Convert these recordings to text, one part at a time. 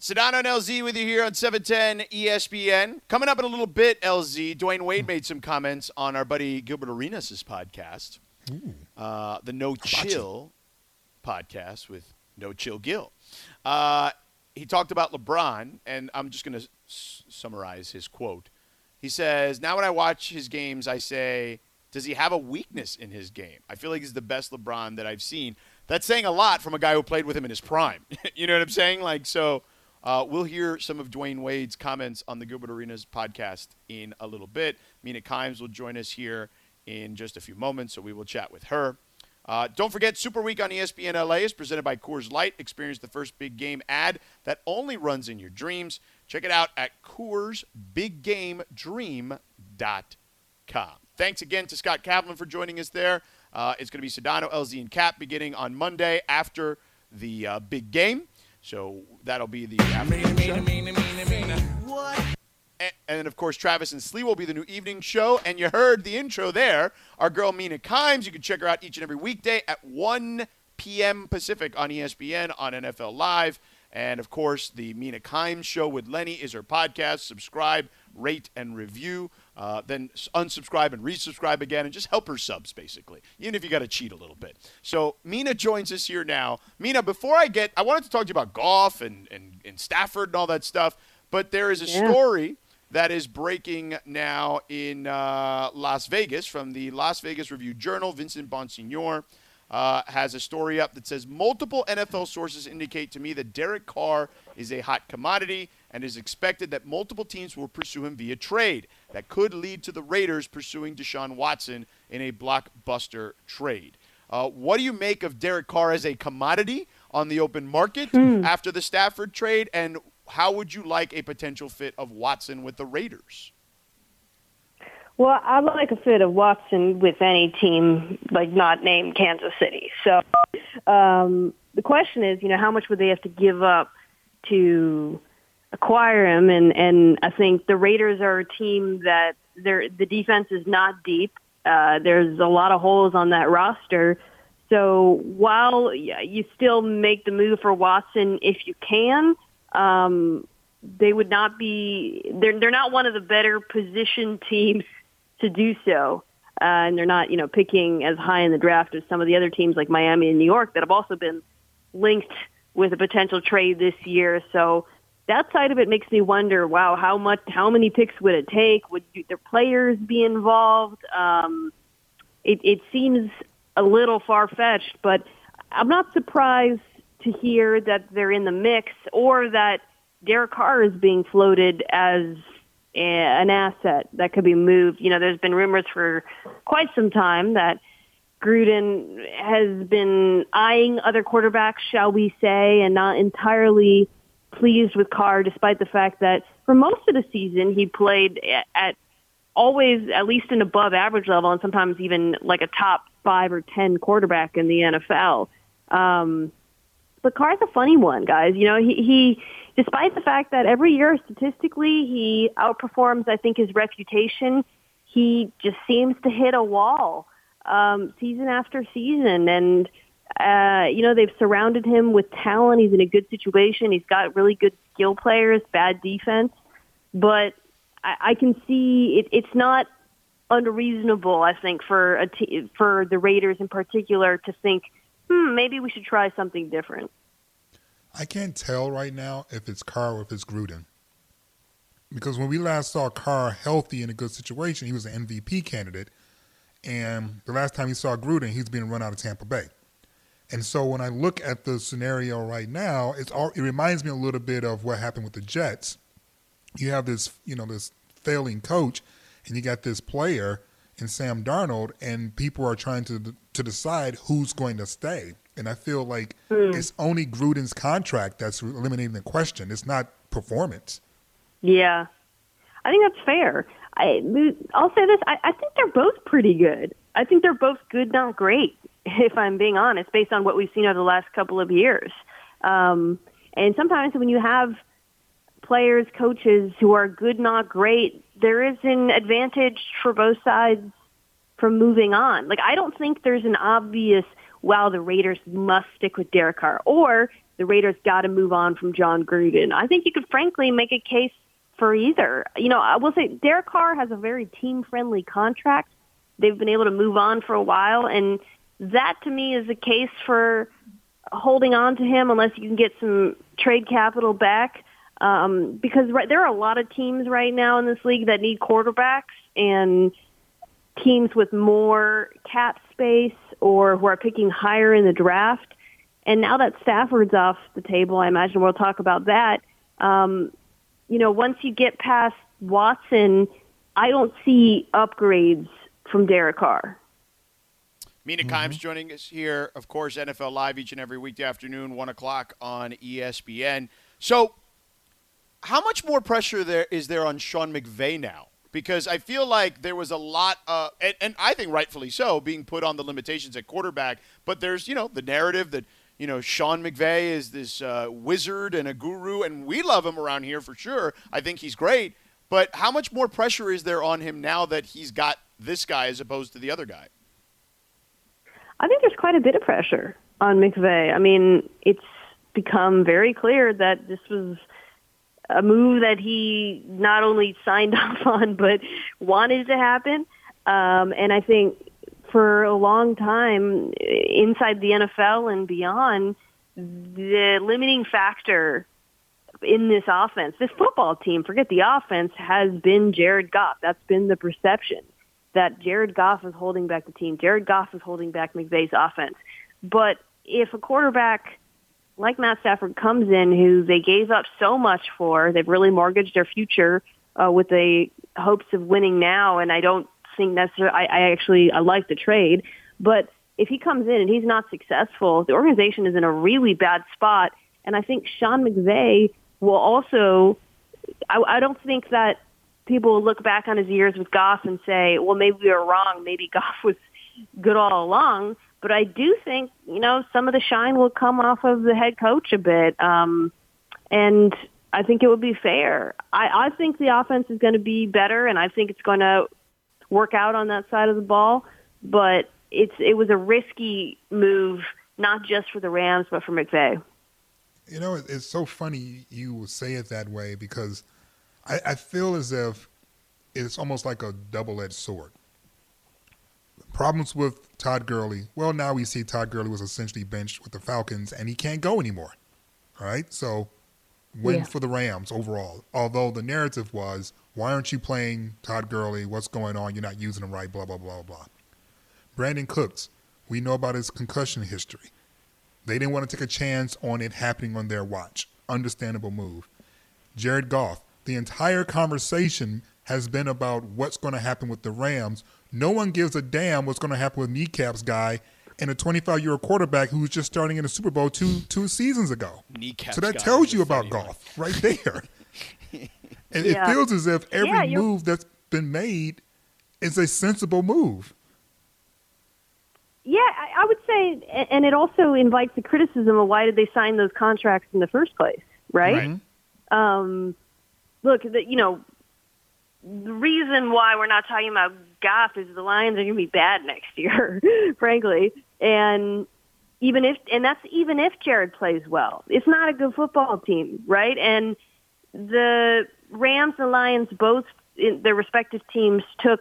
Sedano and LZ with you here on 710 ESPN. Coming up in a little bit, LZ, Dwayne Wade made some comments on our buddy Gilbert Arenas' podcast, uh, the No Chill podcast with No Chill Gil. Uh, he talked about LeBron, and I'm just going to s- summarize his quote. He says, Now when I watch his games, I say, does he have a weakness in his game? I feel like he's the best LeBron that I've seen. That's saying a lot from a guy who played with him in his prime. you know what I'm saying? Like, so uh, we'll hear some of Dwayne Wade's comments on the Gilbert Arenas podcast in a little bit. Mina Kimes will join us here in just a few moments, so we will chat with her. Uh, don't forget, Super Week on ESPN LA is presented by Coors Light. Experience the first big game ad that only runs in your dreams. Check it out at CoorsBigGameDream.com. Thanks again to Scott Kaplan for joining us there. Uh, it's going to be Sedano, LZ, and Cap beginning on Monday after the uh, big game. So that'll be the afternoon show. And, and then, of course, Travis and Slee will be the new evening show. And you heard the intro there. Our girl Mina Kimes. You can check her out each and every weekday at 1 p.m. Pacific on ESPN on NFL Live. And of course, the Mina Kimes show with Lenny is her podcast. Subscribe, rate, and review. Uh, then unsubscribe and resubscribe again, and just help her subs basically, even if you got to cheat a little bit. So Mina joins us here now. Mina, before I get, I wanted to talk to you about Goff and and, and Stafford and all that stuff. But there is a Yeah. story that is breaking now in uh, Las Vegas from the Las Vegas Review Journal. Vincent Bonsignore uh, has a story up that says multiple NFL sources indicate to me that Derek Carr is a hot commodity and is expected that multiple teams will pursue him via trade. That could lead to the Raiders pursuing Deshaun Watson in a blockbuster trade. Uh, what do you make of Derek Carr as a commodity on the open market after the Stafford trade, and how would you like a potential fit of Watson with the Raiders? Well, I like a fit of Watson with any team, like not named Kansas City. So um, the question is, you know, how much would they have to give up to acquire him? And and I think the Raiders are a team that their the defense is not deep. Uh, there's a lot of holes on that roster. So while you still make the move for Watson if you can, um, they would not be. They're they're not one of the better positioned teams to do so. Uh, and they're not, you know, picking as high in the draft as some of the other teams like Miami and New York that have also been linked with a potential trade this year. So that side of it makes me wonder, wow, how much, how many picks would it take? Would their players be involved? Um, it, it seems a little far fetched, but I'm not surprised to hear that they're in the mix or that Derek Carr is being floated as an asset that could be moved. You know, there's been rumors for quite some time that Gruden has been eyeing other quarterbacks, shall we say, and not entirely pleased with Carr, despite the fact that for most of the season he played at always at least an above average level and sometimes even like a top five or ten quarterback in the NFL. Um, but Carr's a funny one, guys. You know, he, he despite the fact that every year statistically he outperforms, I think, his reputation, he just seems to hit a wall um, season after season. And, uh, you know, they've surrounded him with talent. He's in a good situation. He's got really good skill players, bad defense. But I, I can see it, it's not unreasonable, I think, for a t- for the Raiders in particular to think, hmm, maybe we should try something different. I can't tell right now if it's Carr or if it's Gruden. Because when we last saw Carr healthy in a good situation, he was an MVP candidate. And the last time we saw Gruden, he's being run out of Tampa Bay. And so when I look at the scenario right now, it's all, it reminds me a little bit of what happened with the Jets. You have this, you know, this failing coach, and you got this player in Sam Darnold, and people are trying to to decide who's going to stay. And I feel like hmm. it's only Gruden's contract that's eliminating the question. It's not performance. Yeah, I think that's fair. I, I'll say this: I, I think they're both pretty good. I think they're both good, not great. If I'm being honest, based on what we've seen over the last couple of years, um, and sometimes when you have players, coaches who are good, not great, there is an advantage for both sides from moving on. Like I don't think there's an obvious wow, the Raiders must stick with Derek Carr or the Raiders got to move on from Jon Gruden. I think you could frankly make a case for either. You know, I will say Derek Carr has a very team-friendly contract. They've been able to move on for a while, and that to me is a case for holding on to him unless you can get some trade capital back. Um, because right, there are a lot of teams right now in this league that need quarterbacks, and teams with more cap space or who are picking higher in the draft. And now that Stafford's off the table, I imagine we'll talk about that. Um, you know, once you get past Watson, I don't see upgrades from Derek Carr. Mina mm-hmm. Kimes joining us here, of course, NFL Live each and every weekday afternoon, 1 o'clock on ESPN. So, how much more pressure there is there on Sean McVay now? Because I feel like there was a lot, uh, and, and I think rightfully so, being put on the limitations at quarterback. But there's, you know, the narrative that, you know, Sean McVay is this uh, wizard and a guru, and we love him around here for sure. I think he's great. But how much more pressure is there on him now that he's got this guy as opposed to the other guy? I think there's quite a bit of pressure on McVay. I mean, it's become very clear that this was a move that he not only signed off on but wanted to happen. Um, and I think for a long time inside the NFL and beyond, the limiting factor in this offense, this football team, forget the offense, has been Jared Goff. That's been the perception that Jared Goff is holding back the team. Jared Goff is holding back McVay's offense. But if a quarterback like Matt Stafford comes in, who they gave up so much for, they've really mortgaged their future uh, with the hopes of winning now, and I don't think necessarily. I, I actually I like the trade, but if he comes in and he's not successful, the organization is in a really bad spot. And I think Sean McVay will also. I, I don't think that people will look back on his years with Goff and say, well, maybe we were wrong. Maybe Goff was good all along. But I do think, you know, some of the shine will come off of the head coach a bit. Um, and I think it would be fair. I, I think the offense is going to be better, and I think it's going to work out on that side of the ball. But it's it was a risky move, not just for the Rams, but for McVay. You know, it's so funny you say it that way because – I, I feel as if it's almost like a double-edged sword. Problems with Todd Gurley. Well, now we see Todd Gurley was essentially benched with the Falcons, and he can't go anymore. All right, so win yeah. for the Rams overall. Although the narrative was, why aren't you playing Todd Gurley? What's going on? You're not using him right. Blah blah blah blah. Brandin Cooks. We know about his concussion history. They didn't want to take a chance on it happening on their watch. Understandable move. Jared Goff the entire conversation has been about what's going to happen with the Rams. No one gives a damn what's going to happen with Kneecaps guy and a 25 year old quarterback who was just starting in the Super Bowl two two seasons ago. Kneecaps so that tells you about Goff, right there. and yeah. it feels as if every yeah, move that's been made is a sensible move. Yeah, I would say, and it also invites the criticism of why did they sign those contracts in the first place, right? right. Um, look, the, you know, the reason why we're not talking about Goff is the Lions are going to be bad next year, frankly. And even if, and that's even if Jared plays well, it's not a good football team, right? And the Rams and Lions both, in their respective teams, took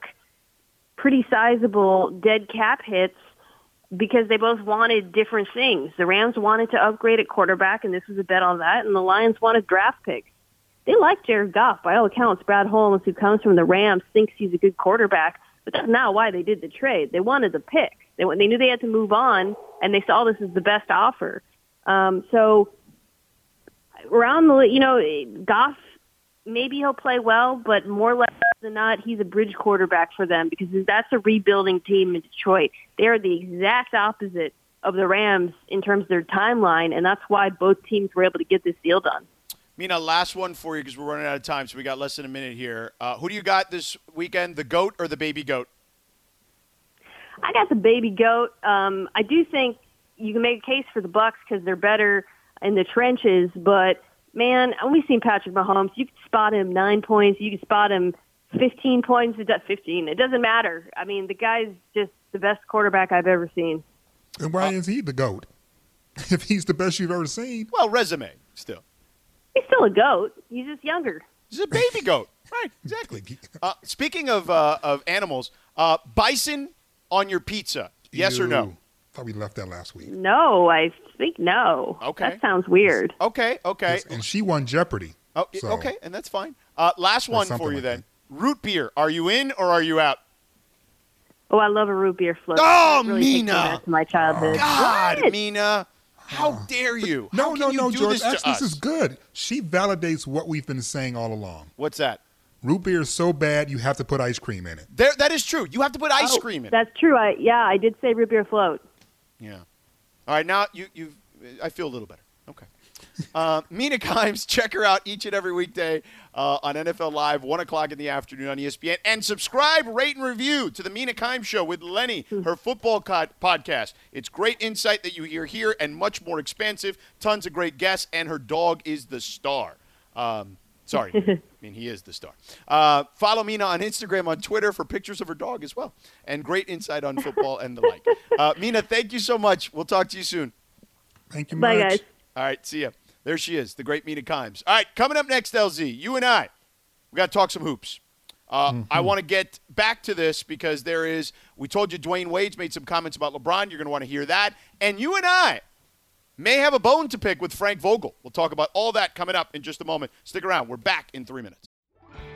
pretty sizable dead cap hits because they both wanted different things. The Rams wanted to upgrade at quarterback, and this was a bet on that, and the Lions wanted draft picks they like Jared Goff. By all accounts, Brad Holmes, who comes from the Rams, thinks he's a good quarterback, but that's not why they did the trade. They wanted the pick. They, they knew they had to move on, and they saw this as the best offer. Um, so around the, you know, Goff, maybe he'll play well, but more less than not, he's a bridge quarterback for them because that's a rebuilding team in Detroit. They are the exact opposite of the Rams in terms of their timeline, and that's why both teams were able to get this deal done. Mina, last one for you because we're running out of time, so we got less than a minute here. Uh, who do you got this weekend, the goat or the baby goat? I got the baby goat. Um, I do think you can make a case for the Bucs because they're better in the trenches, but man, we've seen Patrick Mahomes. You can spot him nine points. You can spot him 15 points. It does 15. It doesn't matter. I mean, the guy's just the best quarterback I've ever seen. And why uh, is he the goat? if he's the best you've ever seen. Well, resume still. He's still a goat. He's just younger. He's a baby goat. Right, exactly. Uh, speaking of uh, of animals, uh, bison on your pizza? Yes or no? Ew. Thought we left that last week. No, I think no. Okay. That sounds weird. Okay, okay, Yes, And she won Jeopardy. oh, so- okay, and that's fine. Uh, last one for you like then. Root beer. Are you in or are you out? Oh, I love a root beer float. Oh, really Mina. back to my childhood. God, What? Mina, how uh-huh. dare you? No, How can no, you no, George. this Actually, this is good. She validates what we've been saying all along. What's that? Root beer is so bad, you have to put ice cream in it. There, that is true. You have to put ice Oh, cream in. It. That's true. I yeah, I did say root beer float. Yeah. All right, now you you I feel a little better. Okay. Uh, Mina Kimes, check her out each and every weekday uh, on NFL Live, one o'clock in the afternoon on ESPN, and subscribe, rate, and review to the Mina Kimes Show with Lenny, her football co- podcast. It's great insight that you hear here, and much more expansive. Tons of great guests, and her dog is the star. Um, sorry, I mean he is the star. Uh, follow Mina on Instagram, on Twitter for pictures of her dog as well, and great insight on football and the like. Uh, Mina, thank you so much. We'll talk to you soon. Thank you Bye, much. guys. All right, see ya. There she is, the great Mina Kimes. All right, coming up next, LZ, you and I, we got to talk some hoops. Uh, I want to get back to this because there is, we told you Dwayne Wade's made some comments about LeBron. You're going to want to hear that. And you and I may have a bone to pick with Frank Vogel. We'll talk about all that coming up in just a moment. Stick around. We're back in three minutes.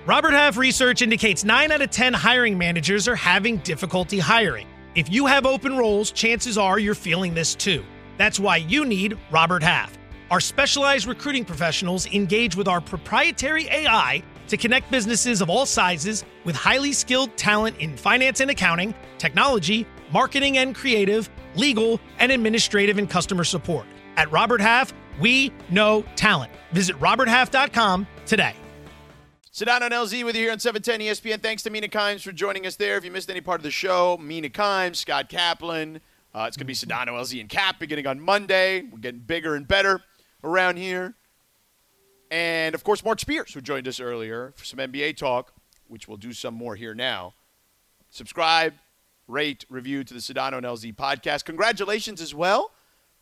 Robert Half research indicates 9 out of 10 hiring managers are having difficulty hiring. If you have open roles, chances are you're feeling this too. That's why you need Robert Half. Our specialized recruiting professionals engage with our proprietary AI to connect businesses of all sizes with highly skilled talent in finance and accounting, technology, marketing and creative, legal, and administrative and customer support. At Robert Half, we know talent. Visit roberthalf.com today. Sedano and LZ with you here on 710 ESPN. Thanks to Mina Kimes for joining us there. If you missed any part of the show, Mina Kimes, Scott Kaplan. Uh, it's going to be Sedano, LZ, and Cap beginning on Monday. We're getting bigger and better around here. And, of course, Marc Spears, who joined us earlier for some NBA talk, which we'll do some more here now. Subscribe, rate, review to the Sedano and LZ podcast. Congratulations as well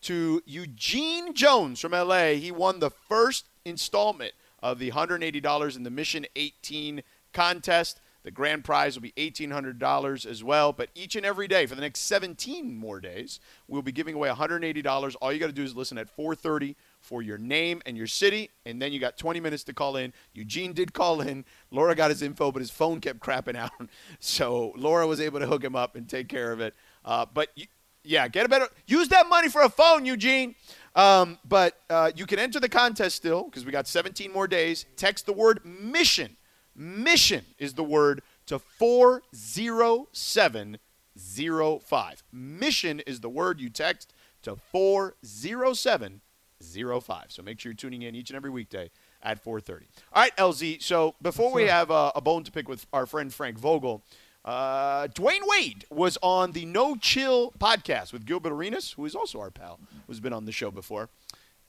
to Eugene Jones from LA. He won the first installment of the $180 in the Mission 18 contest. The grand prize will be $1,800 as well. But each and every day for the next 17 more days, we'll be giving away $180. All you got to do is listen at 4:30 for your name and your city, and then you got 20 minutes to call in. Eugene did call in. Laura got his info, but his phone kept crapping out, so Laura was able to hook him up and take care of it. Uh, but yeah, get a better use that money for a phone, Eugene. Um, but uh, you can enter the contest still because we got 17 more days. Text the word mission. Mission is the word to 40705. Mission is the word you text to 40705. So make sure you're tuning in each and every weekday at 4:30. All right, LZ. So before we have uh, a bone to pick with our friend Frank Vogel, uh, Dwayne Wade was on the No Chill podcast with Gilbert Arenas, who is also our pal, who's been on the show before.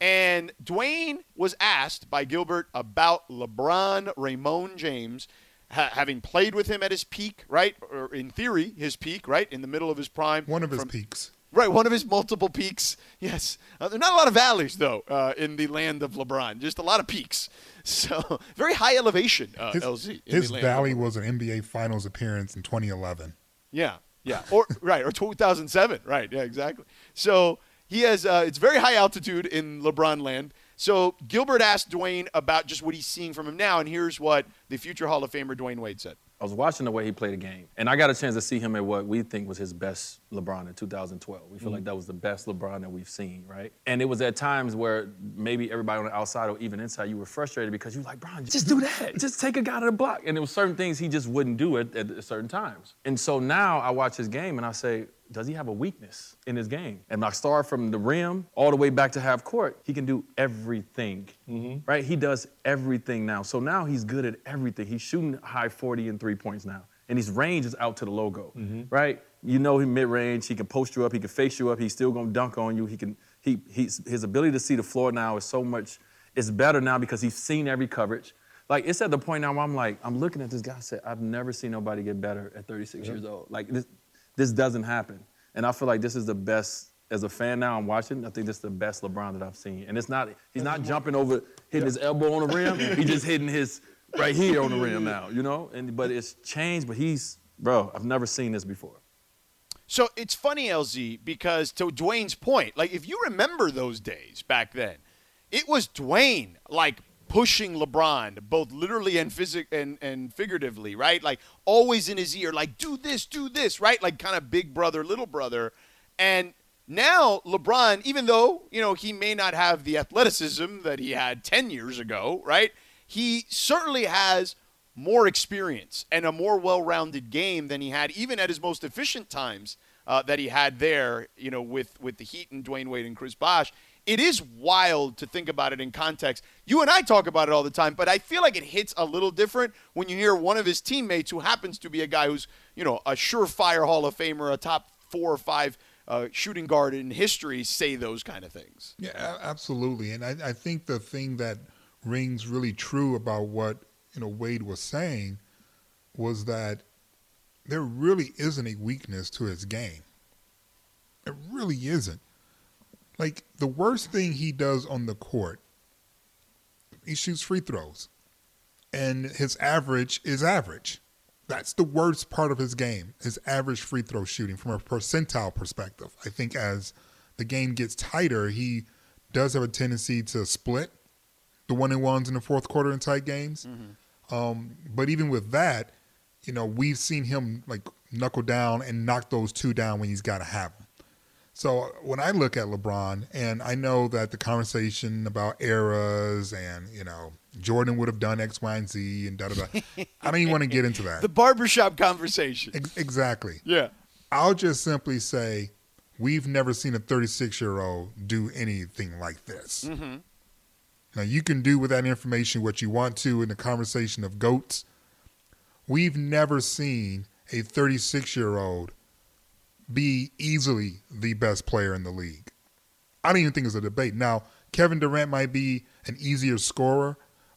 And Dwayne was asked by Gilbert about LeBron Raymond James ha- having played with him at his peak, right? Or in theory, his peak, right? In the middle of his prime. One of his from- peaks. Right, one of his multiple peaks. Yes, uh, there are not a lot of valleys though uh, in the land of LeBron. Just a lot of peaks. So very high elevation. Uh, His, LZ. his valley was an NBA Finals appearance in 2011. Yeah, yeah, or right, or 2007. Right, yeah, exactly. So he has. Uh, it's very high altitude in LeBron land. So Gilbert asked Dwayne about just what he's seeing from him now, and here's what the future Hall of Famer Dwayne Wade said. I was watching the way he played a game, and I got a chance to see him at what we think was his best LeBron in 2012. We feel like that was the best LeBron that we've seen, right? And it was at times where maybe everybody on the outside or even inside, you were frustrated because you were like, Bron, just do that. just take a guy to the block. And there was certain things he just wouldn't do at, at certain times. And so now I watch his game and I say, does he have a weakness in his game? And I start from the rim all the way back to half court. He can do everything, mm-hmm. right? He does everything now. So now he's good at everything. He's shooting high 40 and three points now. And his range is out to the logo, mm-hmm. right? You know him mid range. He can post you up. He can face you up. He's still gonna dunk on you. He can. He he's, his ability to see the floor now is so much. It's better now because he's seen every coverage. Like it's at the point now where I'm like, I'm looking at this guy. I said, I've never seen nobody get better at 36 years old. Like this, this doesn't happen. And I feel like this is the best as a fan now, I'm watching. I think this is the best LeBron that I've seen, and it's not. He's not jumping over, hitting his elbow on the rim. He's just hitting his right here on the rim now. You know, and but it's changed. But he's, bro, I've never seen this before. So it's funny, LZ, because to Dwayne's point, like if you remember those days back then, it was Dwayne like pushing LeBron, both literally and physic and, and figuratively, right? Like always in his ear, like do this, do this, right? Like kind of big brother, little brother. And now LeBron, even though, you know, he may not have the athleticism that he had 10 years ago, right? He certainly has more experience and a more well-rounded game than he had even at his most efficient times uh, that he had there, you know, with with the Heat and Dwayne Wade and Chris Bosh. It is wild to think about it in context. You and I talk about it all the time, but I feel like it hits a little different when you hear one of his teammates who happens to be a guy who's, you know, a surefire Hall of Famer, a top four or five uh, shooting guard in history say those kind of things. Yeah, absolutely. And I, I think the thing that rings really true about what you know Wade was saying was that there really isn't a weakness to his game. It really isn't. Like the worst thing he does on the court, he shoots free throws. And his average is average. That's the worst part of his game, his average free throw shooting from a percentile perspective. I think as the game gets tighter, he does have a tendency to split the one and ones in the fourth quarter in tight games. Mm-hmm. Um, but even with that, you know, we've seen him like knuckle down and knock those two down when he's got to have them. So when I look at LeBron, and I know that the conversation about eras and you know Jordan would have done X, Y, and Z and da da da. I don't even want to get into that. The barbershop conversation. Ex- exactly. Yeah. I'll just simply say we've never seen a 36 year old do anything like this. Mm-hmm. Now you can do with that information what you want to in the conversation of goats. We've never seen a 36 year old be easily the best player in the league. I don't even think it's a debate. Now, Kevin Durant might be an easier scorer.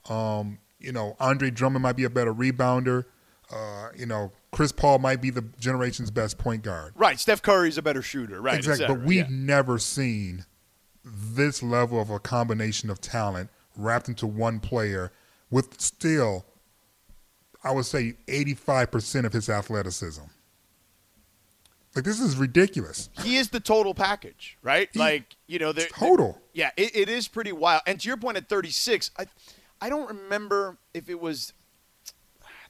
Um, you know, Andre Drummond might be a better rebounder. Uh, you know, Chris Paul might be the generation's best point guard. Right. Steph Curry's a better shooter. Right. Exactly. But we've yeah. never seen this level of a combination of talent wrapped into one player with still, I would say, 85% of his athleticism. Like this is ridiculous. He is the total package, right? He, like you know, the total. yeah, it, it is pretty wild. And to your point, at 36, I, I don't remember if it was.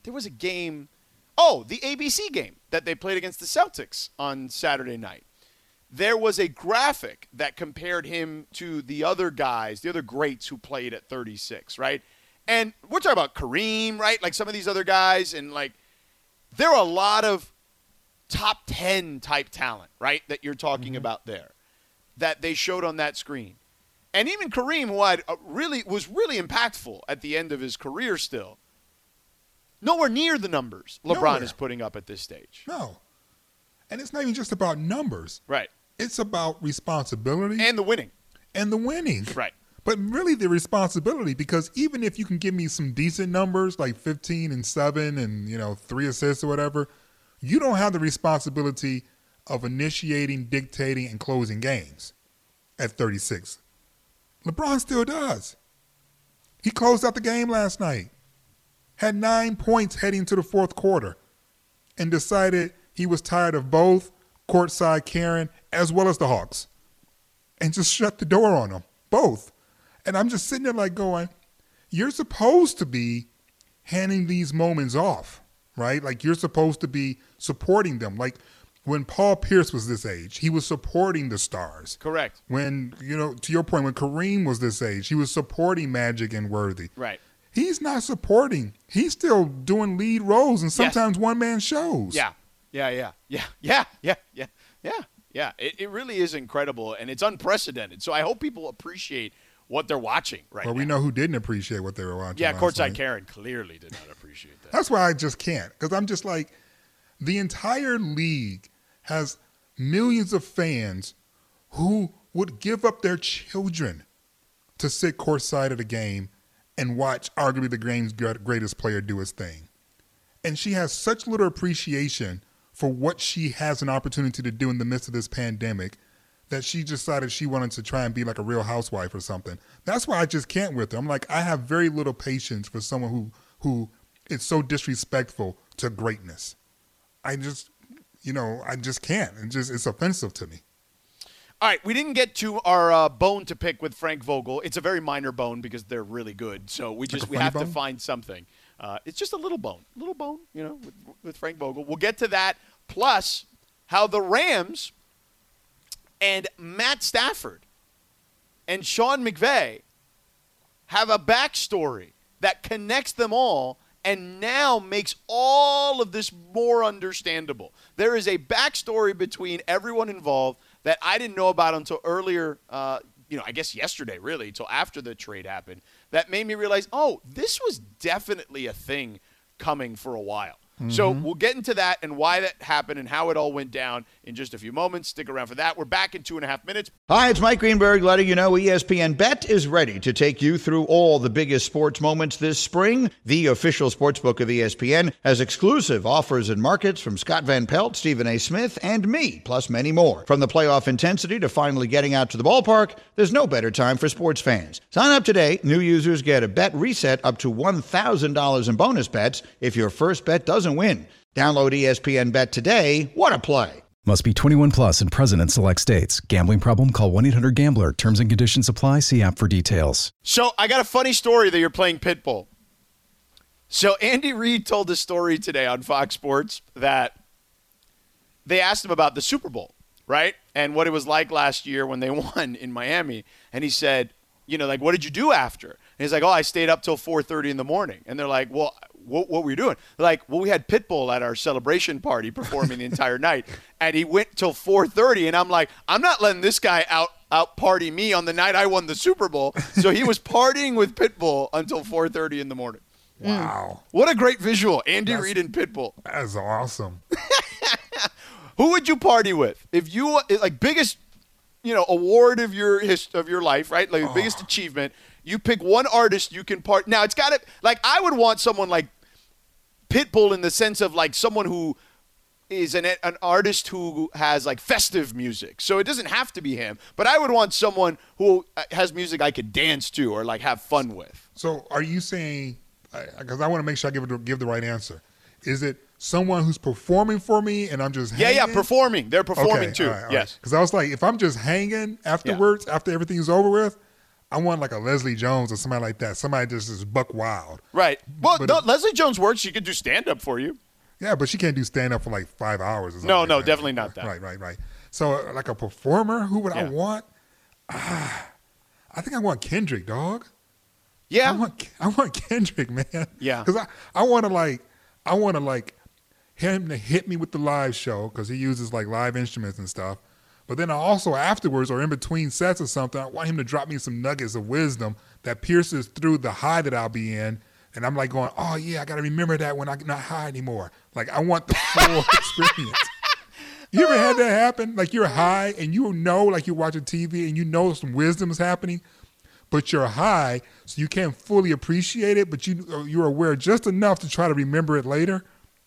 There was a game, oh, the ABC game that they played against the Celtics on Saturday night. There was a graphic that compared him to the other guys, the other greats who played at 36, right? And we're talking about Kareem, right? Like some of these other guys, and like there are a lot of top 10 type talent, right, that you're talking mm-hmm. about there that they showed on that screen. And even Kareem, who had really was really impactful at the end of his career still, nowhere near the numbers LeBron nowhere. is putting up at this stage. No. And it's not even just about numbers. Right. It's about responsibility. And the winning. And the winning. Right. But really the responsibility because even if you can give me some decent numbers like 15 and 7 and you know 3 assists or whatever, you don't have the responsibility of initiating, dictating, and closing games at 36. LeBron still does. He closed out the game last night, had nine points heading to the fourth quarter, and decided he was tired of both courtside Karen as well as the Hawks, and just shut the door on them, both. And I'm just sitting there like going, you're supposed to be handing these moments off right? Like you're supposed to be supporting them. Like when Paul Pierce was this age, he was supporting the stars. Correct. When, you know, to your point, when Kareem was this age, he was supporting Magic and Worthy. Right. He's not supporting. He's still doing lead roles and sometimes yes. one man shows. Yeah. Yeah, yeah. Yeah. Yeah. Yeah. Yeah. Yeah. Yeah. It, it really is incredible and it's unprecedented. So I hope people appreciate what they're watching right well, now. we know who didn't appreciate what they were watching. Yeah, courtside Karen clearly did not appreciate that. That's why I just can't because I'm just like the entire league has millions of fans who would give up their children to sit courtside at a game and watch arguably the game's greatest player do his thing. And she has such little appreciation for what she has an opportunity to do in the midst of this pandemic that she decided she wanted to try and be like a real housewife or something. That's why I just can't with her. I'm like, I have very little patience for someone who who is so disrespectful to greatness. I just, you know, I just can't. It just it's offensive to me. All right, we didn't get to our uh, bone to pick with Frank Vogel. It's a very minor bone because they're really good. So we just a we have to find something. Uh, it's just a little bone, little bone, you know, with, with Frank Vogel. We'll get to that. Plus, how the Rams and Matt Stafford and Sean McVay have a backstory that connects them all and now makes all of this more understandable. There is a backstory between everyone involved that I didn't know about until earlier, uh, you know, I guess yesterday, really, until after the trade happened, that made me realize, oh, this was definitely a thing coming for a while. So mm-hmm. we'll get into that and why that happened and how it all went down in just a few moments. Stick around for that. We're back in two and a half minutes. Hi, it's Mike Greenberg letting you know ESPN Bet is ready to take you through all the biggest sports moments this spring. The official sportsbook of E ESPN has exclusive offers and markets from Scott Van Pelt, Stephen A. Smith, and me, plus many more. From the playoff intensity to finally getting out to the ballpark, there's no better time for sports fans. Sign up today. New users get a bet reset up to $1,000 in bonus bets if your first bet doesn't win. Download ESPN Bet today. What a play! Must be 21 plus and present in select states. Gambling problem? Call 1 800 Gambler. Terms and conditions apply. See app for details. So I got a funny story that you're playing Pitbull. So Andy Reid told a story today on Fox Sports that they asked him about the Super Bowl, right? And what it was like last year when they won in Miami. And he said, you know, like, what did you do after? And he's like, oh, I stayed up till 4.30 in the morning. And they're like, well, what, what were you doing? Like, well, we had Pitbull at our celebration party performing the entire night. And he went till 4.30. And I'm like, I'm not letting this guy out out party me on the night I won the Super Bowl. So he was partying with Pitbull until 4.30 in the morning. Wow, mm. What a great visual. Andy That's- Reid and Pitbull. that is awesome. Who would you party with if you eh, like biggest, you know, award of your of your life, right? Like biggest achievement. You pick one artist you can part. Now it's got to like I would want someone like Pitbull in the sense of like someone who is an an artist who has like festive music. So it doesn't have to be him, but I would want someone who uh, has music I could dance to or like have fun with. So, are you saying? Because I want to make sure I give it give the right answer. Is it someone who's performing for me and I'm just Yeah, yeah, performing. They're performing too. yes. Because I was like, if I'm just hanging afterwards, after everything's over with, I want like a Leslie Jones or somebody like that. Somebody just is buck wild. Right. Well, But no, it- Leslie Jones works. She could do stand up for you. Yeah, but she can't do stand up for like five hours. Or No, like no, that. definitely not that. Right, right, right. So, uh, like a performer, who would I want? Ah, I think I want Kendrick, dog. Yeah. I want I want Kendrick, man. Yeah. Because I, I want to like I want to like him to hit me with the live show because he uses like live instruments and stuff. But then I also afterwards or in between sets or something, I want him to drop me some nuggets of wisdom that pierces through the high that I'll be in. And I'm like going, oh yeah, I got to remember that when I'm not high anymore. Like I want the full experience. You ever had that happen? Like you're high and you know, like you're watching TV and you know some wisdom is happening, but you're high, so you can't fully appreciate it, but you you're aware just enough to try to remember it later,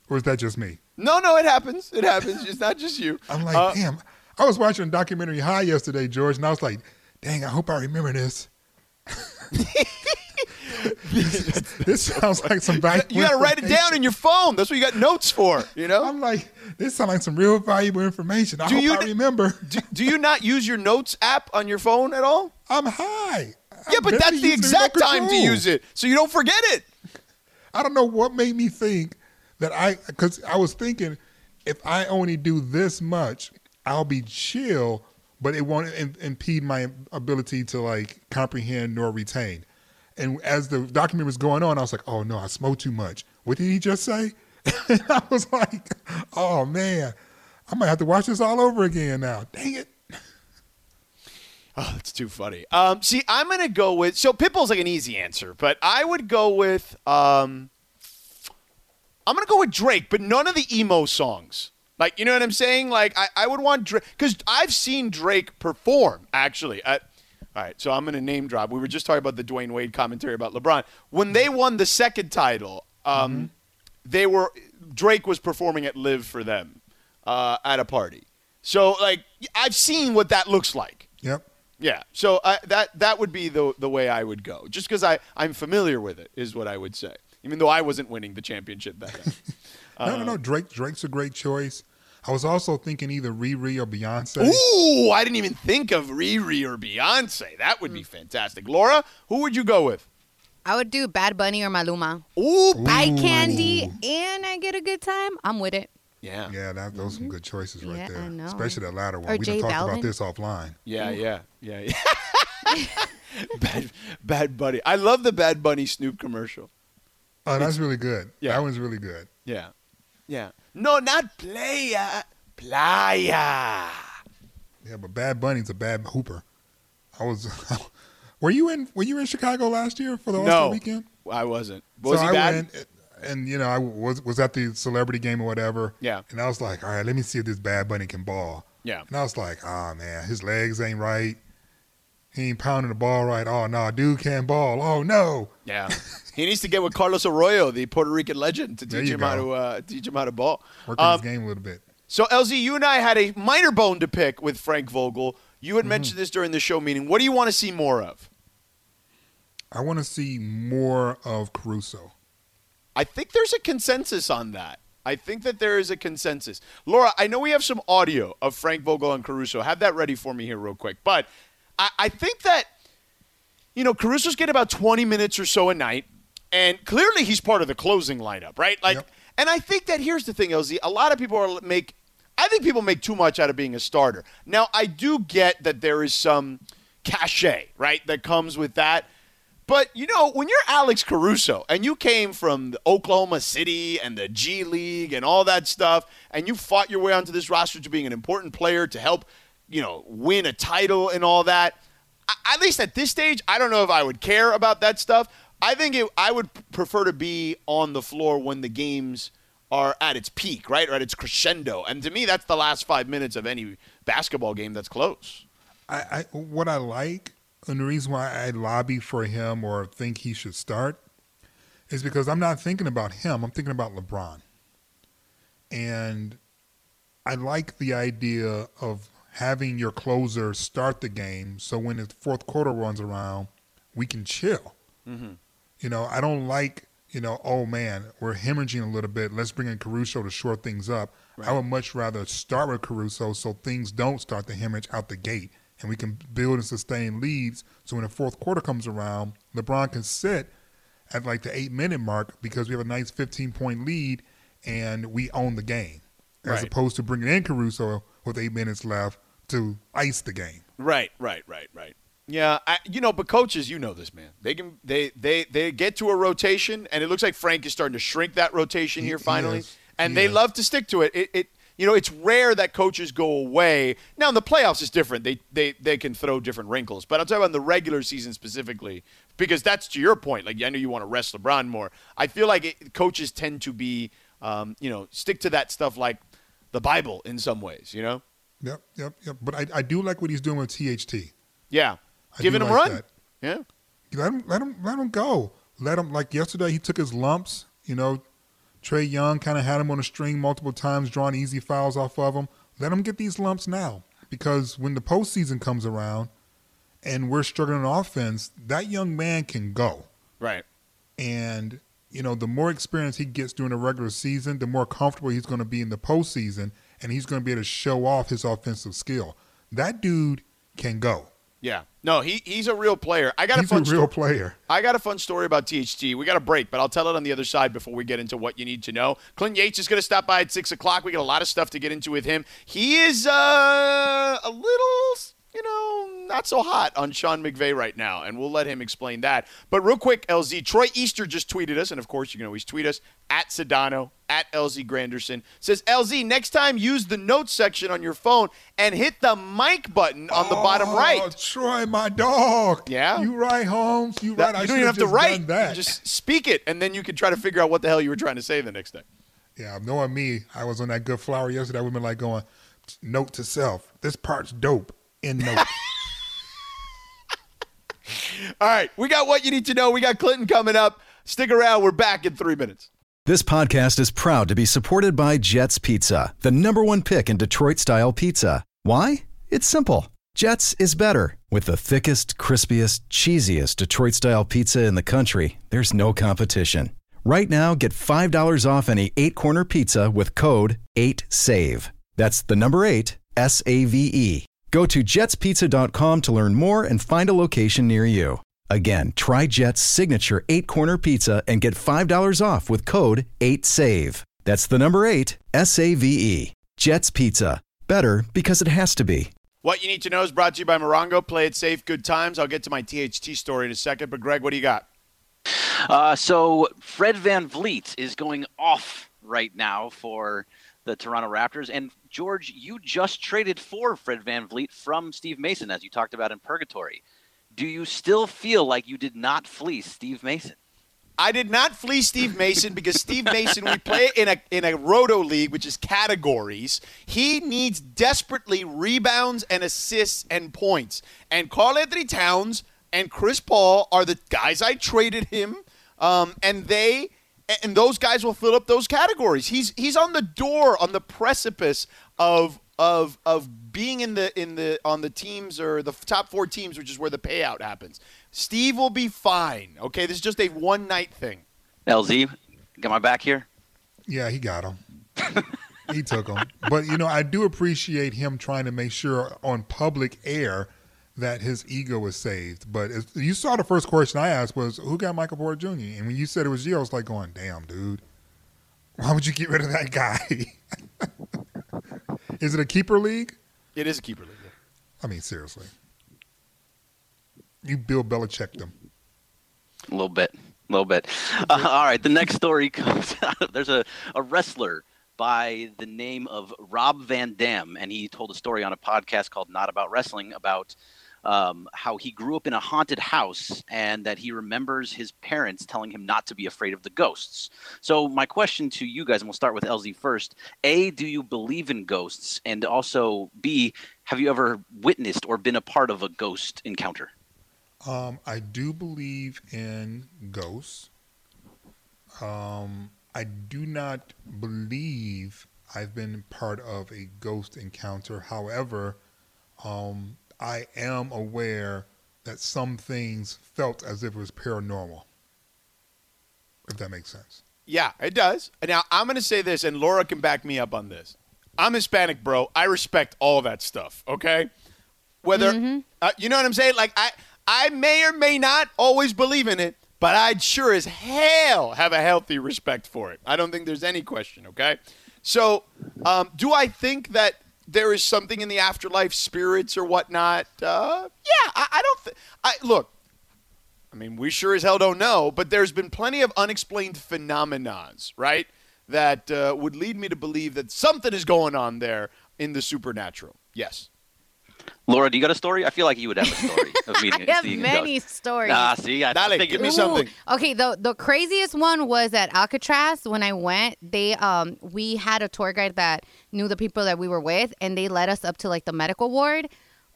or is that just me? No, no, it happens. It happens. It's not just you. I'm like, Uh, damn. I was watching a documentary High yesterday, George, and I was like, dang, I hope I remember this. this sounds like some valuable. You got to write it down in your phone. That's what you got notes for. You know. I'm like, this sounds like some real valuable information. I Do hope you I remember. do, do you not use your notes app on your phone at all? I'm high. Yeah, but that's the exact time to use it, so you don't forget it. I don't know what made me think that I, because I was thinking if I only do this much, I'll be chill, but it won't im- impede my ability to like comprehend nor retain. And as the document was going on, I was like, oh no, I smoked too much. What did he just say? and I was like, oh man, I might have to watch this all over again now. Dang it. Oh, it's too funny. Um, see, I'm gonna go with so Pitbull's like an easy answer, but I would go with um, I'm gonna go with Drake, but none of the emo songs. Like, you know what I'm saying? Like, I, I would want Drake because I've seen Drake perform actually. At, all right, so I'm gonna name drop. We were just talking about the Dwayne Wade commentary about LeBron when they won the second title. Um, they were Drake was performing at Live for them uh, at a party. So like I've seen what that looks like. Yep. Yeah. So uh, that that would be the the way I would go. Just because I I'm familiar with it is what I would say. Even though I wasn't winning the championship that day. no, no, no. Drake Drake's a great choice. I was also thinking either Riri or Beyonce. Ooh, I didn't even think of Riri or Beyonce. That would be hmm. fantastic. Laura, who would you go with? I would do Bad Bunny or Maluma. Ooh, Eye candy, and I get a good time. I'm with it. yeah. Yeah, that, those are some mm-hmm. good choices right Yeah, there. I know. Especially that latter one. Or we done J talked about this offline. Yeah, yeah, yeah, yeah. bad, bad Bunny. I love the Bad Bunny Snoop commercial. Oh, that's really good. Yeah. That one's really good. Yeah, yeah. No, not player. playa. Yeah, but Bad Bunny's a bad hooper. I was. were you in? Were you in Chicago last year for the All Star No, weekend? I wasn't. Was so he I bad? went, and you know, I was was at the celebrity game or whatever. Yeah. And I was like, all right, let me see if this Bad Bunny can ball. Yeah. And I was like, oh man, his legs ain't right. He ain't pounding the ball right. Oh no, dude can't ball. Oh no. Yeah, he needs to get with Carlos Arroyo, the Puerto Rican legend, to teach him how to uh, teach him how to ball. Working Um, his game a little bit. So, LZ, you and I had a minor bone to pick with Frank Vogel. You Mm-hmm. had mentioned this during the show meeting. What do you want to see more of? I want to see more of Caruso. I think there's a consensus on that. I think that there is a consensus. Laura, I know we have some audio of Frank Vogel and Caruso. Have that ready for me here, real quick. But I, I think that, you know, Caruso's getting about 20 minutes or so a night, and clearly he's part of the closing lineup, right? Like, Yep. and I think that here's the thing, LZ. A lot of people are make, I think people make too much out of being a starter. Now, I do get that there is some cachet, right, that comes with that. But you know, when you're Alex Caruso and you came from the Oklahoma City and the G League and all that stuff, and you fought your way onto this roster to being an important player to help, you know, win a title and all that. I- At least at this stage, I don't know if I would care about that stuff. I think it, I would prefer to be on the floor when the games are at its peak, right, or at its crescendo. And to me, that's the last five minutes of any basketball game that's close. I, I what I like and the reason why I lobby for him or think he should start is because I'm not thinking about him. I'm thinking about LeBron. And I like the idea of having your closer start the game so when the fourth quarter runs around, we can chill. Mm-hmm. You know, I don't like, you know, oh man, we're hemorrhaging a little bit. Let's bring in Caruso to short things up. I would much rather start with Caruso so things don't start to hemorrhage out the gate and we can build and sustain leads. So when the fourth quarter comes around, LeBron can sit at like the eight minute mark because we have a nice 15 point lead and we own the game as Right. opposed to bringing in Caruso with eight minutes left to ice the game. Right, right, right, right. Yeah, I, you know, but coaches, you know this, man. They can they they they get to a rotation, and it looks like Frank is starting to shrink that rotation here he finally, is. and He they is. love to stick to it. It, it you know, it's rare that coaches go away. Now in the playoffs, it's different. They they they can throw different wrinkles, but I'll tell you about in the regular season specifically, because that's to your point. Like I know you want to rest LeBron more. I feel like it, coaches tend to be, um, you know, stick to that stuff like the Bible in some ways. You know, Yep, yep, yep. But I, I do like what he's doing with THT. yeah, I giving him a like run. that. Yeah. Let him, let him, let him go. Let him. Like yesterday, he took his lumps. You know, Trae Young kind of had him on a string multiple times, drawing easy fouls off of him. Let him get these lumps now, because when the postseason comes around, and we're struggling on offense, that young man can go. Right. And you know, the more experience he gets during the regular season, the more comfortable he's going to be in the postseason, and he's going to be able to show off his offensive skill. That dude can go. Yeah. No, he he's a real player. I got He's a a fun real sto- player. I got a fun story about THT. We got a break, but I'll tell it on the other side before we get into what you need to know. Clint Yates is going to stop by at six o'clock. We got a lot of stuff to get into with him. He is uh, a little, you know, not so hot on Sean McVay right now, and we'll let him explain that. But real quick, LZ, Troy Easter just tweeted us, and of course you can always tweet us at Sedano at LZ Granderson. Says LZ, next time use the notes section on your phone and hit the mic button on the bottom Oh, right. Troy, my dog. Yeah? You right, Holmes. You That- right. I you don't even have to write. that. Just speak it, and then you can try to figure out what the hell you were trying to say the next day. Yeah, knowing me, I was on that good flower yesterday. Women like going, note to self, this part's dope. In note. All right, we got what you need to know. We got Clinton coming up. Stick around. We're back in three minutes. This podcast is proud to be supported by Jets Pizza, the number one pick in Detroit style pizza. Why? It's simple. Jets is better. With the thickest, crispiest, cheesiest Detroit style pizza in the country, there's no competition. Right now, get $5 off any eight corner pizza with code 8SAVE. That's the number eight, S A V E. Go to jetspizza.com to learn more and find a location near you. Again, try Jet's signature eight corner pizza and get $5 off with code 8SAVE. That's the number eight, S A V E. Jet's Pizza. Better because it has to be. What you need to know is brought to you by Morongo. Play it safe, good times. I'll get to my THT story in a second. But, Greg, what do you got? Uh, so Fred VanVleet is going off right now for the Toronto Raptors. And George, you just traded for Fred VanVleet from Steve Mason, as you talked about in Purgatory. Do you still feel like you did not fleece Steve Mason? I did not flee Steve Mason because Steve Mason, we play in a in a roto league, which is categories. He needs desperately rebounds and assists and points. And Karl-Anthony Towns and Chris Paul are the guys I traded him, um, and they and those guys will fill up those categories. He's he's on the door, on the precipice of of of being in the in the on the teams or the top four teams, which is where the payout happens. Steve will be fine. Okay, this is just a one night thing. LZ, got my back here. Yeah, he got him. he took him. But you know, I do appreciate him trying to make sure on public air that his ego was saved. But as, you saw the first question I asked was, "Who got Michael Porter Jr.?" And when you said it was you, I was like, "Going, damn, dude, why would you get rid of that guy?" is it a keeper league? It is a keeper league. I mean, seriously, you Bill Belichick them. A little bit, a little bit. Uh, all right, the next story comes out. There's a, a wrestler by the name of Rob Van Dam, and he told a story on a podcast called Not About Wrestling about um, how he grew up in a haunted house and that he remembers his parents telling him not to be afraid of the ghosts. So, my question to you guys, and we'll start with LZ first A, do you believe in ghosts? And also, B, have you ever witnessed or been a part of a ghost encounter? Um, I do believe in ghosts. Um, I do not believe I've been part of a ghost encounter. However, um, I am aware that some things felt as if it was paranormal. If that makes sense. Yeah, it does. Now I'm going to say this, and Laura can back me up on this. I'm Hispanic, bro. I respect all that stuff. Okay, whether uh, you know what I'm saying. Like I, I may or may not always believe in it, but I'd sure as hell have a healthy respect for it. I don't think there's any question. Okay, so um, do I think that there is something in the afterlife, spirits or whatnot? Uh, yeah, I, I don't. Th- I look. I mean, we sure as hell don't know, but there's been plenty of unexplained phenomenons, right? That uh, would lead me to believe that something is going on there in the supernatural. Yes. Laura, do you got a story? I feel like you would have a story of meeting I have seeing a many ghost. stories. Ah, see, I Dale, figured- give me Ooh, something. Okay, the the craziest one was at Alcatraz when I went. They um we had a tour guide that knew the people that we were with and they led us up to like the medical ward.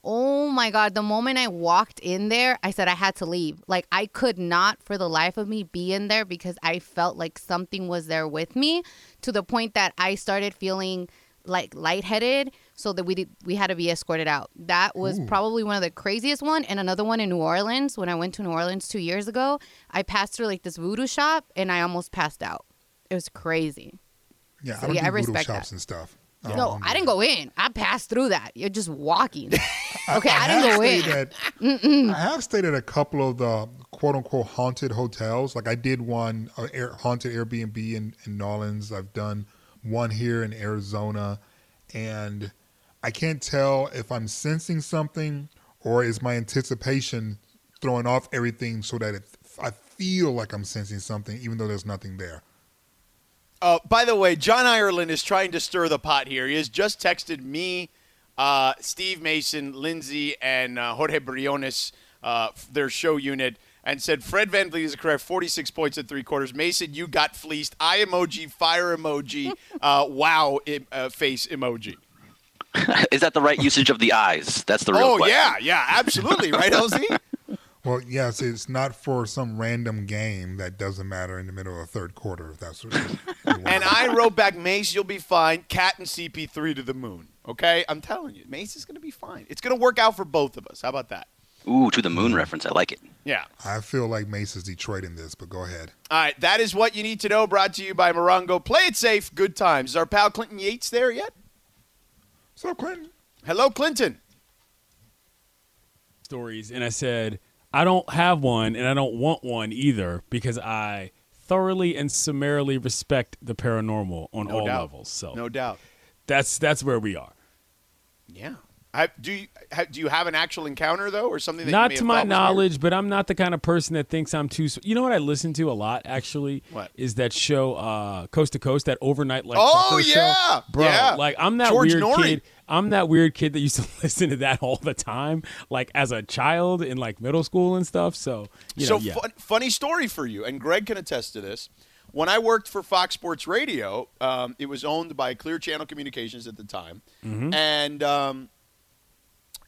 Oh my god, the moment I walked in there, I said I had to leave. Like I could not for the life of me be in there because I felt like something was there with me to the point that I started feeling like lightheaded so that we did we had to be escorted out. That was probably one of the craziest one and another one in New Orleans when I went to New Orleans 2 years ago. I passed through like this voodoo shop and I almost passed out. It was crazy. Yeah, So, I don't yeah, do I voodoo respect shops that. and stuff. no, Um, I didn't go in. I passed through that. You're just walking. I- Okay, I, have didn't go in. At, I have stayed at a couple of the quote unquote haunted hotels. Like I did one uh, air, haunted Airbnb in, in New Orleans. I've done one here in Arizona, and I can't tell if I'm sensing something or is my anticipation throwing off everything so that it, I feel like I'm sensing something even though there's nothing there. Uh, by the way, John Ireland is trying to stir the pot here. He has just texted me, uh, Steve Mason, Lindsay, and uh, Jorge Briones, uh, their show unit, and said Fred VanVleet is correct. 46 points at three quarters. Mason, you got fleeced. Eye emoji, fire emoji, uh, wow uh, face emoji. Is that the right usage of the eyes? That's the real Oh, question. yeah, yeah, absolutely. Right, LZ? Well, yes, it's not for some random game that doesn't matter in the middle of the third quarter. If that's what. You, you want. And I wrote back, Mace, you'll be fine. KAT and CP3 to the moon. Okay, I'm telling you, Mace is going to be fine. It's going to work out for both of us. How about that? Ooh, to the moon mm. reference. I like it. Yeah. I feel like Mace is Detroit in this, but go ahead. All right, that is what you need to know. Brought to you by Morongo. Play it safe. Good times. Is our pal Clinton Yates there yet? So, Clinton, Hello, Clinton. stories and I said, I don't have one and I don't want one either because I thoroughly and summarily respect the paranormal on No all doubt. levels. So No doubt. that's that's where we are. Yeah. I, do you ha, do you have an actual encounter though, or something Not to my was weird? knowledge, but I'm not the kind of person that thinks I'm too. You know what I listen to a lot actually What? is that show uh, Coast to Coast, that overnight like Oh, yeah. show. bro. Yeah. Like I'm that George weird Norrie. kid. I'm that weird kid that used to listen to that all the time, like as a child in like middle school and stuff. So you so know, yeah. fun, funny story for you, and Greg can attest to this. When I worked for Fox Sports Radio, um, it was owned by Clear Channel Communications at the time, Mm-hmm. and um,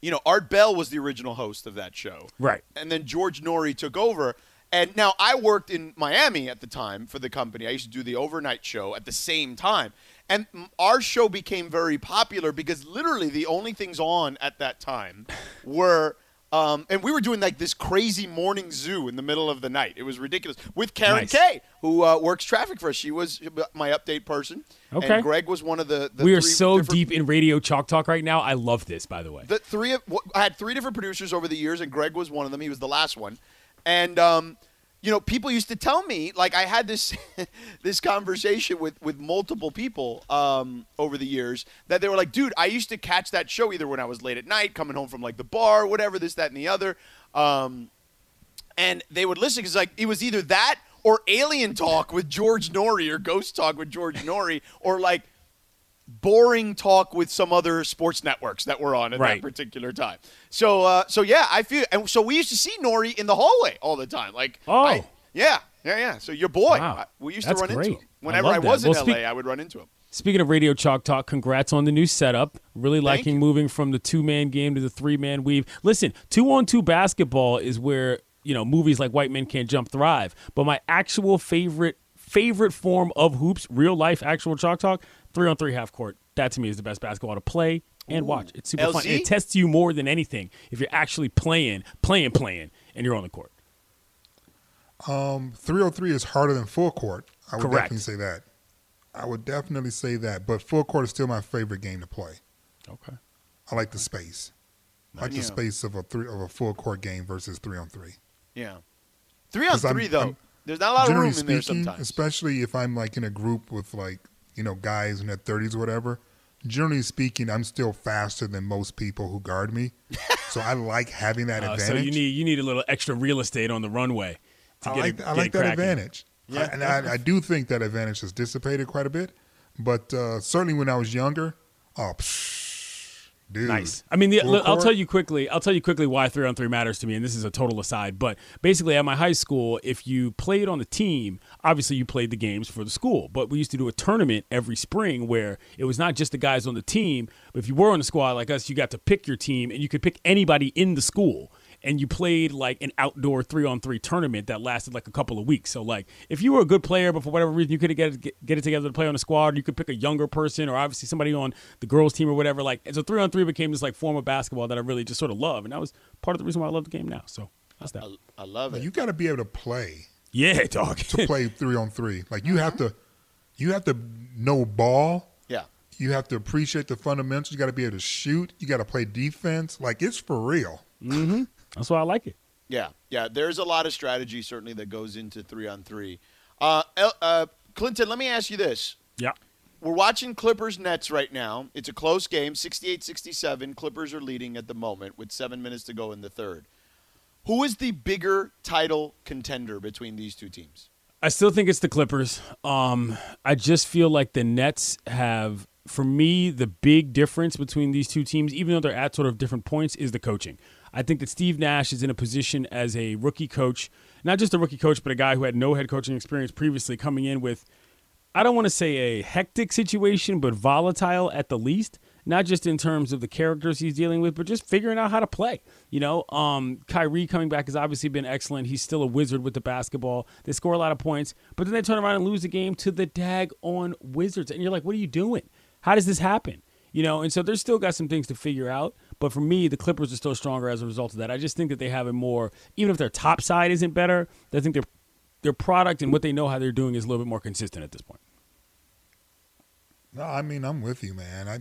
you know Art Bell was the original host of that show, Right. And then George Noory took over. And now I worked in Miami at the time for the company. I used to do the overnight show at the same time. And our show became very popular because literally the only things on at that time were um, and we were doing like this crazy morning zoo in the middle of the night. It was ridiculous with Karen Nice. Kay, who uh, works traffic for us. She was my update person. Okay. And Greg was one of the. the we are so different- deep in radio chalk talk right now. I love this, by the way. the three of I had three different producers over the years, and Greg was one of them. He was the last one, and um, you know, people used to tell me like I had this this conversation with with multiple people um, over the years that they were like, dude, I used to catch that show either when I was late at night, coming home from like the bar, whatever, this, that, and the other, um, and they would listen because like it was either that or Alien Talk with George Noory or Ghost Talk with George Noory or like boring talk with some other sports networks that were on at Right. that particular time. So, uh, so yeah, I feel, and so we used to see Noory in the hallway all the time. Like, Oh. I- yeah, yeah, yeah. So your boy, Wow. I- we used That's to run great. into him whenever I, that. was in Well, LA. I would run into him. Speaking of radio chalk talk, congrats on the new setup. Really liking moving from the two man game to the three man weave. Listen, two on two basketball is where you know movies like White Men Can't Jump thrive. But my actual favorite favorite form of hoops, real life actual chalk talk, three on three half court. That to me is the best basketball to play and watch. It's super fun. And it tests you more than anything if you're actually playing, playing, playing, and you're on the court. Um, 303 is harder than full court. I would Correct. definitely say that. I would definitely say that. But full court is still my favorite game to play. Okay. I like the space. I like Yeah. the space of a three of a full court game versus three on three. Yeah, three on 'Cause I'm- three though. I'm- There's not a lot of Generally room in there sometimes. especially if I'm like in a group with like you know guys in their 30s or whatever. Generally speaking, I'm still faster than most people who guard me, so I like having that Uh, advantage. so you need you need a little extra real estate on the runway. To I get like it, I get like that cracking. advantage. Yeah. I- and I, I do think that advantage has dissipated quite a bit. But uh, certainly when I was younger, oh, psh, dude, Nice. I mean, the, look, I'll tell you quickly. I'll tell you quickly why three on three matters to me, and this is a total aside. But basically, at my high school, if you played on the team, obviously you played the games for the school. But we used to do a tournament every spring where it was not just the guys on the team. But if you were on the squad like us, you got to pick your team, and you could pick anybody in the school. And you played like an outdoor three on three tournament that lasted like a couple of weeks. So like, if you were a good player, but for whatever reason you couldn't get get, get it together to play on a squad, you could pick a younger person or obviously somebody on the girls team or whatever. Like, so three on three became this like form of basketball that I really just sort of love, and that was part of the reason why I love the game now. So that's that. I, I love it. you got to be able to play Yeah, dog. to play three on three. Like you have to, you have to know ball. yeah. You have to appreciate the fundamentals. You got to be able to shoot. You got to play defense. Like it's for real. Mm-hmm. That's why I like it. Yeah, yeah. There's a lot of strategy certainly that goes into three on three. Uh, uh, Clinton, let me ask you this. Yeah. We're watching Clippers Nets right now. It's a close game, 68-67. Clippers are leading at the moment with seven minutes to go in the third. Who is the bigger title contender between these two teams? I still think it's the Clippers. Um, I just feel like the Nets have, for me, the big difference between these two teams, even though they're at sort of different points, is the coaching. I think that Steve Nash is in a position as a rookie coach, not just a rookie coach, but a guy who had no head coaching experience previously, coming in with, I don't want to say a hectic situation, but volatile at the least. not just in terms of the characters he's dealing with, but just figuring out how to play. You know, um, Kyrie coming back has obviously been excellent. He's still a wizard with the basketball. They score a lot of points, but then they turn around and lose the game to the dag on Wizards, and you're like, what are you doing? How does this happen? You know, and so they're still got some things to figure out. But for me, the Clippers are still stronger as a result of that. I just think that they have a more, even if their top side isn't better, I think their their product and what they know how they're doing is a little bit more consistent at this point. No, I mean I'm with you, man. I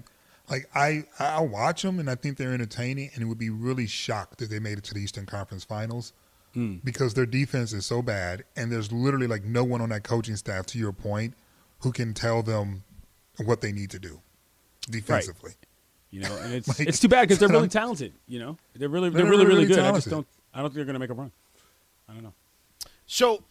like I I watch them and I think they're entertaining, and it would be really shocked that they made it to the Eastern Conference Finals Hmm. because their defense is so bad, and there's literally like no one on that coaching staff, to your point, who can tell them what they need to do defensively. You know, and it's Like, it's too bad because they're really talented. You know, they're really they're, They're really really, really good. I just don't I don't think they're going to make a run. I don't know. So,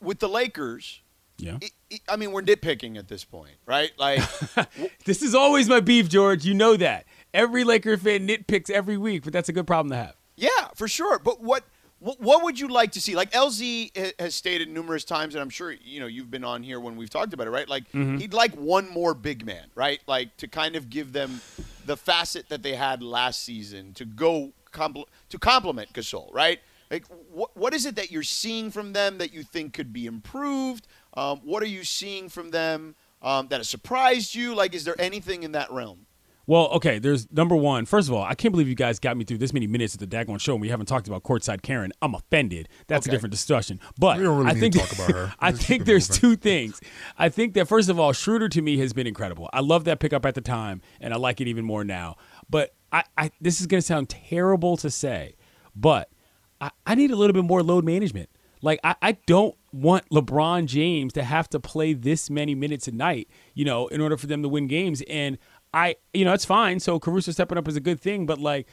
with the Lakers, Yeah. i i I mean, we're nitpicking at this point, right? Like, This is always my beef, George. You know that. Every Laker fan nitpicks every week, but that's a good problem to have. yeah, for sure. But what, what what would you like to see? Like LZ has stated numerous times, and I'm sure you know you've been on here when we've talked about it, right? Like mm-hmm. he'd like one more big man, right? Like to kind of give them the facet that they had last season to go compl- to complement Gasol, right? Like what what is it that you're seeing from them that you think could be improved? Um, what are you seeing from them um, that has surprised you? Like, is there anything in that realm? Well, okay, there's number one. First of all, I can't believe you guys got me through this many minutes at the Dagon show and we haven't talked about courtside Karen. I'm offended. That's Okay. a different discussion. But really I need think to talk about her. I think there's moving. two things. I think that first of all, Schroeder to me has been incredible. I love that pickup at the time, and I like it even more now. But I, I this is going to sound terrible to say, but I, I need a little bit more load management. Like I, I don't want LeBron James to have to play this many minutes a night, you know, in order for them to win games. And I, you know, it's fine. So Caruso stepping up is a good thing, but like,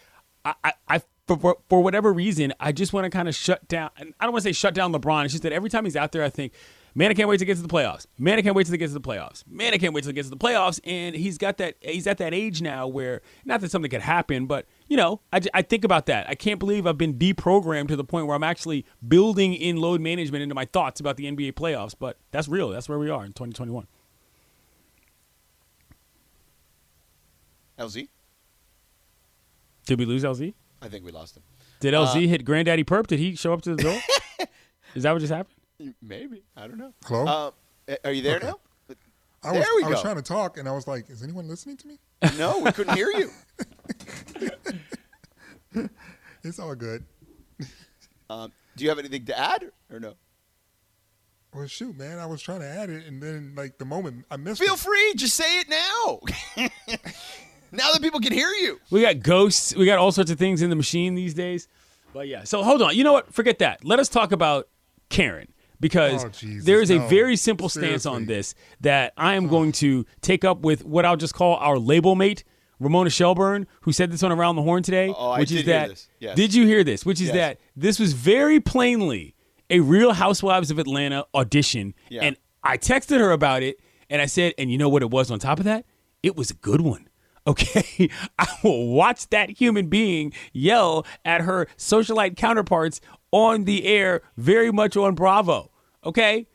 I, I, I for, for, whatever reason, I just want to kind of shut down. and I don't want to say shut down LeBron. It's just that every time he's out there, I think, man, I can't wait to get to the playoffs. Man, I can't wait to get to the playoffs. Man, I can't wait to get to the playoffs. And he's got that. He's at that age now where not that something could happen, but you know, I, I think about that. I can't believe I've been deprogrammed to the point where I'm actually building in load management into my thoughts about the NBA playoffs. But that's real. That's where we are in 2021. LZ, Did we lose LZ? I think we lost him. Did LZ hit Granddaddy Perp? Did he show up to the door? Is that what just happened? Maybe I don't know. Hello? Uh, are you there Okay. now? I was there we I was trying to talk, and I was like, "Is anyone listening to me?" No, we couldn't hear you. It's all good. Um, do you have anything to add or no? Well, shoot, man, I was trying to add it, and then like the moment I missed Feel it. free, just say it now. Now that people can hear you. We got ghosts. We got all sorts of things in the machine these days. But yeah. So hold on. You know what? Forget that. Let us talk about Karen because Oh, Jesus, there is a no. very simple stance on this that I am going to take up with what I'll just call our label mate. Ramona Shelburne, who said this on Around the Horn today, Oh, I which did is hear that. this. Yes. Did you hear this? Which is Yes. that this was very plainly a Real Housewives of Atlanta audition, Yeah. and I texted her about it, and I said, and you know what it was on top of that? It was a good one. Okay, I will watch that human being yell at her socialite counterparts on the air, very much on Bravo. Okay,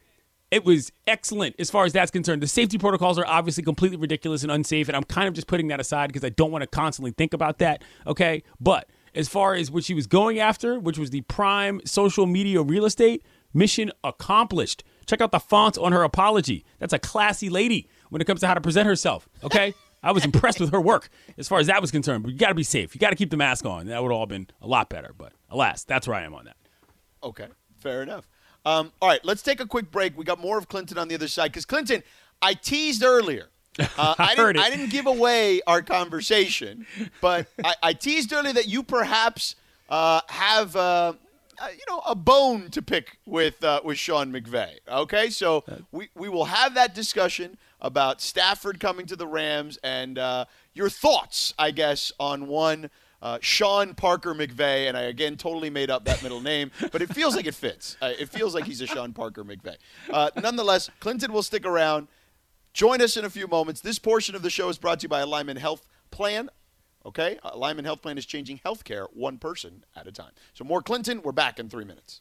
it was excellent as far as that's concerned. The safety protocols are obviously completely ridiculous and unsafe, and I'm kind of just putting that aside because I don't want to constantly think about that. Okay, but as far as what she was going after, which was the prime social media real estate, mission accomplished. Check out the font on her apology. That's a classy lady when it comes to how to present herself. Okay. I was impressed with her work as far as that was concerned, but you got to be safe. You got to keep the mask on. That would all been a lot better, but alas, that's where I am on that. Okay, fair enough. Um, all right, let's take a quick break. We got more of Clinton on the other side because Clinton, I teased earlier. Uh, I, heard didn't, it. I didn't give away our conversation, but I, I teased earlier that you perhaps uh, have uh, uh, you know a bone to pick with uh, with Sean McVay. Okay, so we we will have that discussion about Stafford coming to the Rams and uh, your thoughts, I guess, on one. Uh, Sean Parker McVay, and I again totally made up that middle name, but it feels like it fits. Uh, it feels like he's a Sean Parker McVay. Uh, nonetheless, Clinton will stick around. Join us in a few moments. This portion of the show is brought to you by Alignment Health Plan. Okay? Alignment Health Plan is changing healthcare one person at a time. So, more Clinton. We're back in three minutes.